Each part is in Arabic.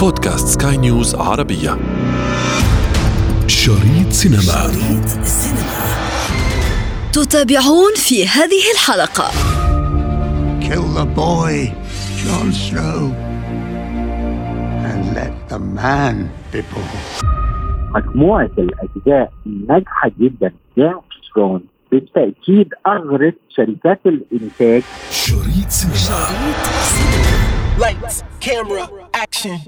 بودكاست سكاي نيوز عربية. شريط سينما. شريط سينما تتابعون في هذه الحلقة. Kill the boy, Jon Snow, and let the man be born. مجموعة الأجزاء الناجحة جدا. Game Thrones بالتأكيد أغرت شركات الإنتاج. شريط سينما. Lights, camera, action.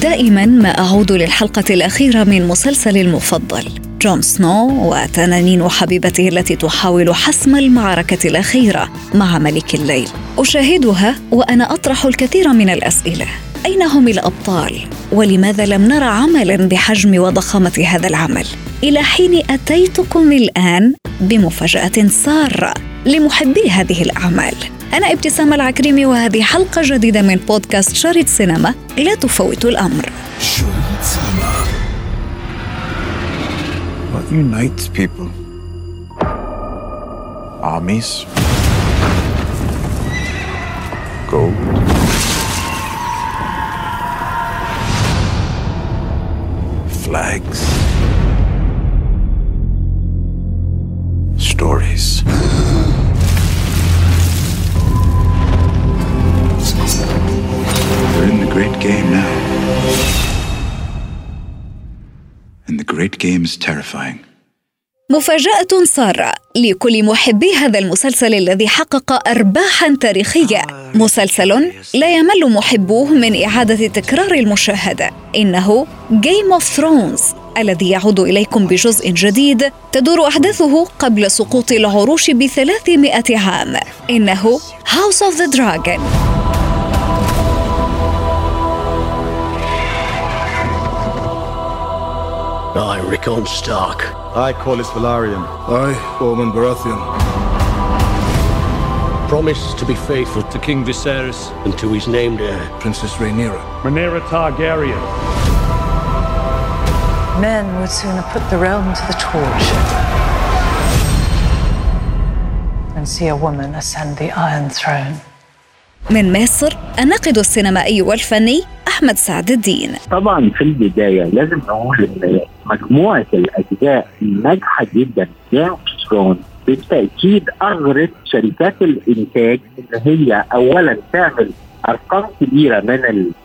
دائما ما أعود للحلقة الأخيرة من مسلسلي المفضل جون سنو وتنانين حبيبته التي تحاول حسم المعركة الأخيرة مع ملك الليل. أشاهدها وأنا أطرح الكثير من الأسئلة. أين هم الأبطال؟ ولماذا لم نرى عملا بحجم وضخامة هذا العمل؟ إلى حين أتيتكم الآن بمفاجأة سارة لمحبي هذه الأعمال أنا ابتسام العكريمي وهذه حلقة جديدة من بودكاست شريط سينما لا تفوتوا الأمر What unites people? Armies? Gold? Flags? Stories? We're in the great game now. And the great game is terrifying. مفاجأة سارة لكل محبي هذا المسلسل الذي حقق أرباحا تاريخية. مسلسل لا يمل محبوه من إعادة تكرار المشاهدة. إنه Game of Thrones الذي يعود إليكم بجزء جديد تدور أحداثه قبل سقوط العروش بثلاثمائة عام. إنه House of the Dragon. I, Rickon Stark, I, Corlys Velaryon. I, Ormond Baratheon. promise to be faithful to King Viserys, and to his named heir, Princess Rhaenyra. Rhaenyra Targaryen, Men would sooner put the realm to the torch than see a woman ascend the Iron Throne. من مصر الناقد السينمائي والفني أحمد سعد الدين. طبعا في البداية لازم نقول إن مجموعة الأجزاء الناجحة جدا جيم ثرونز. بالتأكيد أغرت شركات الإنتاج إن هي أولا تعمل أرقام كبيرة من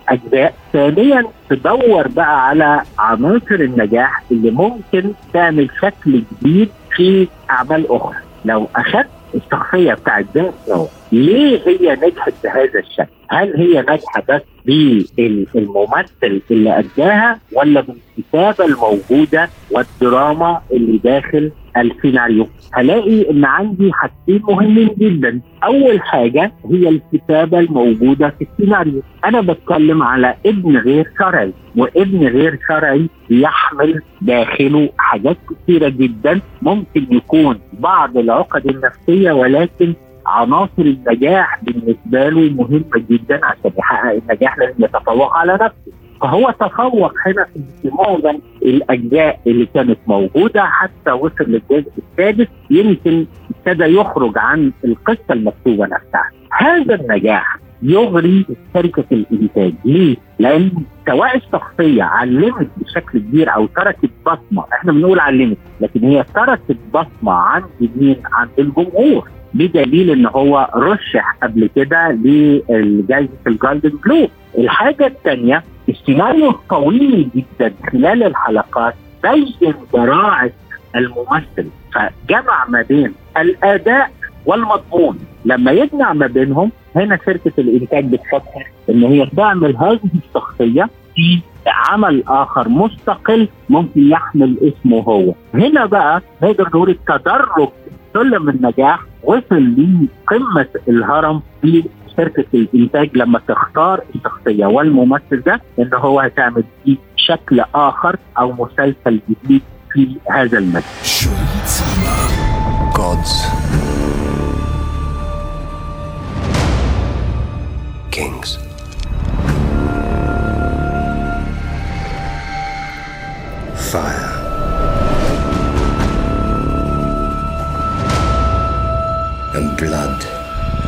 الأجزاء ثانيا تدور بقى على عناصر النجاح اللي ممكن تعمل شكل جديد في أعمال أخرى. لو أخذت الشخصية بتاعت سنو ليه هي نجحت بهذا الشكل؟ هل هي ناجحة بس بالممثل اللي أداها ولا بالكتابة الموجودة والدراما اللي داخل السيناريو؟ هلاقي إن عندي حاجتين مهمين جدا. أول حاجة هي الكتابة الموجودة في السيناريو. أنا بتكلم على ابن غير شرعي وابن غير شرعي يحمل داخله حاجات كثيره جدا. ممكن يكون بعض العقد النفسية ولكن عناصر النجاح بالنسبة له مهمة جدا عشان يحقق النجاح لازم يتفوق على نفسه. فهو تفوق هنا في معظم الأجزاء اللي كانت موجودة حتى وصل للجزء السادس يمكن ابتدى يخرج عن القصة المكتوبة نفسها. هذا النجاح يغري شركة الإنتاج، ليه؟ لأن سواء الشخصية علمت بشكل كبير أو تركت بصمة، إحنا بنقول علمت، لكن هي تركت بصمة عند مين؟ عند الجمهور. بدليل إن هو رشح قبل كده لجائزه الجولدن جلوب. الحاجة الثانية السيناريو الطويل جدا خلال الحلقات بين براعه الممثل. فجمع ما بين الأداء والمضمون. لما يجمع ما بينهم هنا شركة الإنتاج بتفكر إن هي تعمل هذه الشخصية في عمل آخر مستقل ممكن يحمل اسمه هو. هنا بقى نقدر نقول التدرج سلم النجاح وصل لقمة الهرم في شركة الإنتاج لما تختار الشخصية والممثل ده إن هو هتعمل فيه شكل آخر أو مسلسل جديد في هذا المجال. Gods. kings. And blood.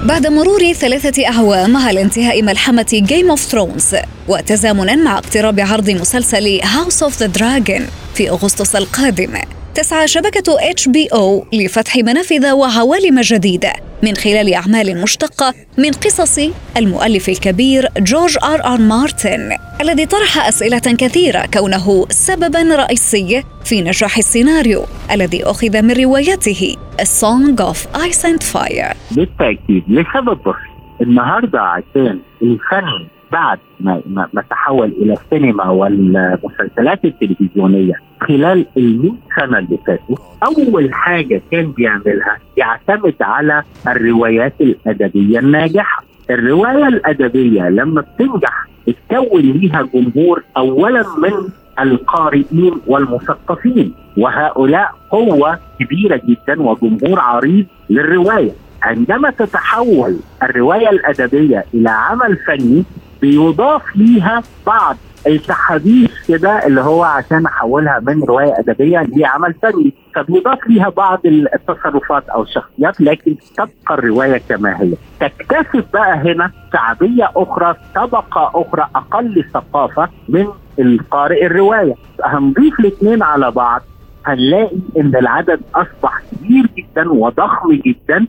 بعد مرور ثلاثة أعوام على انتهاء ملحمة Game of Thrones وتزامنا مع اقتراب عرض مسلسل House of the Dragon في أغسطس القادم تسعى شبكة HBO لفتح منافذ وعوالم جديدة من خلال أعمال مشتقة من قصص المؤلف الكبير جورج آر آر مارتن الذي طرح أسئلة كثيرة كونه سببا رئيسي في نجاح السيناريو الذي أخذ من روايته A Song of Ice and Fire. بالتأكيد لسبب بسيط النهارده عشان الفن بعد ما, ما, ما تحول إلى السينما والمسلسلات التلفزيونية خلال ال سنه اللي فاتوا أول حاجة كان بيعملها يعتمد على الروايات الأدبية الناجحة. الرواية الأدبية لما بتنجح تكون ليها جمهور اولا من القارئين والمثقفين وهؤلاء قوة كبيرة جدا وجمهور عريض للرواية. عندما تتحول الرواية الأدبية إلى عمل فني بيضاف ليها بعض التحديث كده اللي هو عشان أحولها من رواية أدبية لعمل فني. فبيضاف ليها بعض التصرفات أو الشخصيات لكن تبقى الرواية كما هي. تكتسب بقى هنا شعبية أخرى طبقة أخرى أقل ثقافة من القارئ الرواية. هنضيف الاثنين على بعض هنلاقي إن العدد أصبح كبير جدا وضخم جدا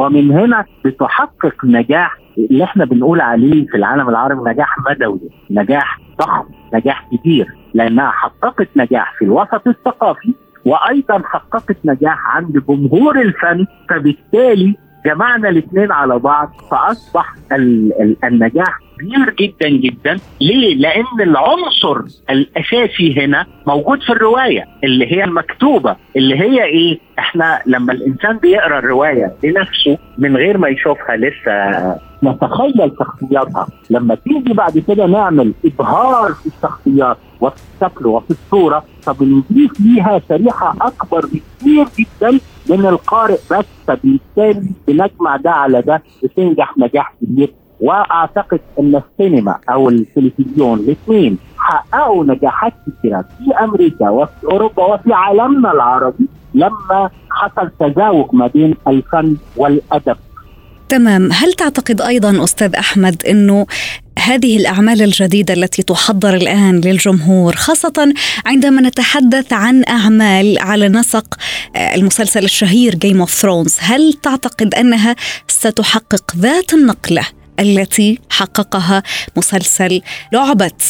ومن هنا بتحقق نجاح اللي إحنا بنقول عليه في العالم العربي نجاح مدوي نجاح ضخم نجاح كبير لأنها حققت نجاح في الوسط الثقافي وأيضا حققت نجاح عند جمهور الفن فبالتالي جمعنا الاثنين على بعض فأصبح ال- ال- النجاح كبير جدا جدا ليه؟ لأن العنصر الأساسي هنا موجود في الرواية اللي هي المكتوبة اللي هي إيه؟ إحنا لما الإنسان بيقرأ الرواية لنفسه من غير ما يشوفها لسه نتخيل شخصياتها لما تيجي بعد كده نعمل إبهار في الشخصيات وفي الشكل وفي الصورة فبنضيف ليها شريحة أكبر بكثير جدا من القارئ بس. فبالتالي بنجمع ده على ده بتنجح نجاح كبير. وأعتقد إن السينما أو التلفزيون الاثنين حققوا نجاحات كثيرة. في أمريكا وفي أوروبا وفي عالمنا العربي لما حصل تزاوج ما بين الفن والأدب. تمام. هل تعتقد أيضا أستاذ أحمد إنه هذه الأعمال الجديدة التي تحضر الآن للجمهور خاصة عندما نتحدث عن أعمال على نسق آه، المسلسل الشهير Game of Thrones هل تعتقد أنها ستحقق ذات النقلة التي حققها مسلسل لعبة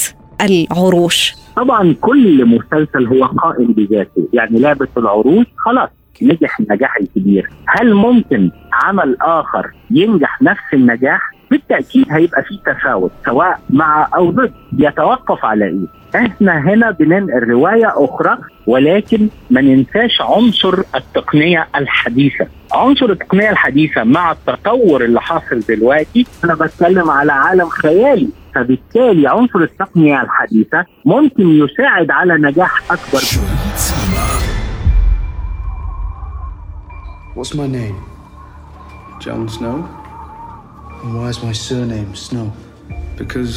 العروش؟ طبعا كل مسلسل هو قائم بذاته يعني لعبة العروش خلاص نجح النجاح الكبير. هل ممكن عمل آخر ينجح نفس النجاح؟ بالتأكيد هيبقى في تفاوت سواء مع أو ضد يتوقف على إيه؟ إحنا هنا بننقل رواية أخرى ولكن ما ننساش عنصر التقنية الحديثة. عنصر التقنية الحديثة مع التطور اللي حاصل دلوقتي أنا بتكلم على عالم خيالي. فبالتالي عنصر التقنية الحديثة ممكن يساعد على نجاح أكبر. What's my name? Jon Snow. And why is my surname Snow? Because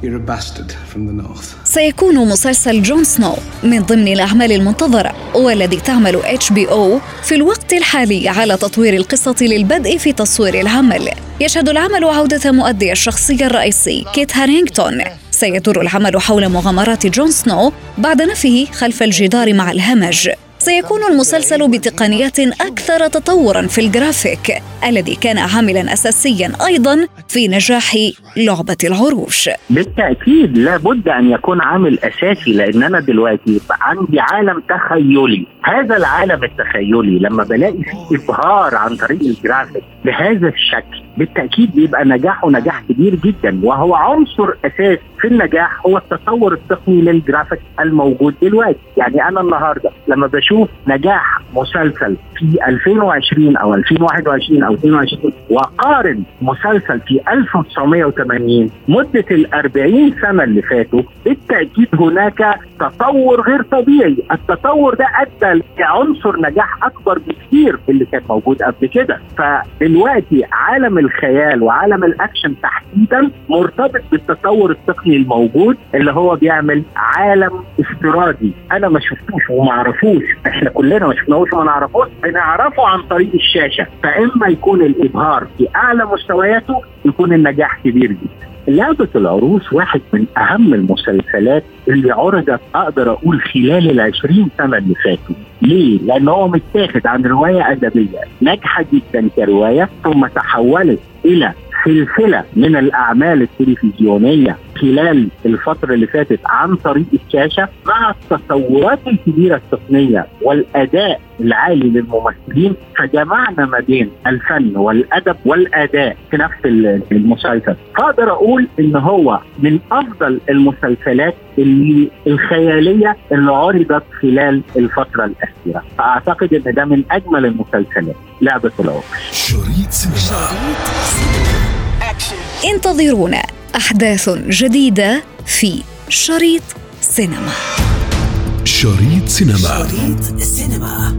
you're a bastard from the north. سيكون مسلسل جون سنو من ضمن الأعمال المنتظرة والذي تعمل HBO في الوقت الحالي على تطوير القصة للبدء في تصوير العمل يشهد العمل عودة مؤدي الشخصية الرئيسي كيت هارينغتون سيدور العمل حول مغامرات جون سنو بعد نفيه خلف الجدار مع الهمج سيكون المسلسل بتقنيات أكثر تطورا في الجرافيك الذي كان عاملا أساسيا أيضا في نجاح لعبة العروش. بالتأكيد لابد أن يكون عامل أساسي لأن أنا دلوقتي عندي عالم تخيلي. هذا العالم التخيلي لما بلاقي فيه ابهار عن طريق الجرافيك بهذا الشكل بالتأكيد بيبقى نجاحه نجاح كبير جدا وهو عنصر أساسي في النجاح هو التطور التقني للجرافيك الموجود دلوقتي. يعني أنا النهارده لما بشوف نجاح مسلسل في 2020 أو 2021 أو 22 وقارن مسلسل في 1980 مدة ال 40 سنة اللي فاتوا بالتأكيد هناك تطور غير طبيعي، التطور ده أدى المسلسل عنصر نجاح أكبر بكثير اللي كان موجود قبل كده. فدلوقتي عالم الخيال وعالم الأكشن تحديدا مرتبط بالتطور التقني الموجود اللي هو بيعمل عالم افتراضي أنا ما شفتوش وما أعرفوش. إحنا كلنا ما شفناهوش وما نعرفوش. بنعرفه عن طريق الشاشة. فإما يكون الإبهار في أعلى مستوياته يكون النجاح كبير جدا. لعبة العروس واحد من أهم المسلسلات اللي عرضت أقدر أقول خلال العشرين سنة اللي فاتوا ليه؟ لأن هو متاخد عن رواية أدبية ناجحة جدا كرواية ثم تحولت إلى سلسلة من الأعمال التلفزيونية خلال الفترة اللي فاتت عن طريق الشاشة مع التصورات الكبيرة التقنية والأداء العالي للممثلين فجمعنا ما بين الفن والأدب والأداء في نفس المسلسل. فأقدر أقول إن هو من أفضل المسلسلات اللي الخيالية اللي عرضت خلال الفترة الأخيرة. فأعتقد إن ده من أجمل المسلسلات. لعبة العروس شريط سينما. انتظرونا أحداث جديدة في شريط سينما. شريط سينما. شريط سينما.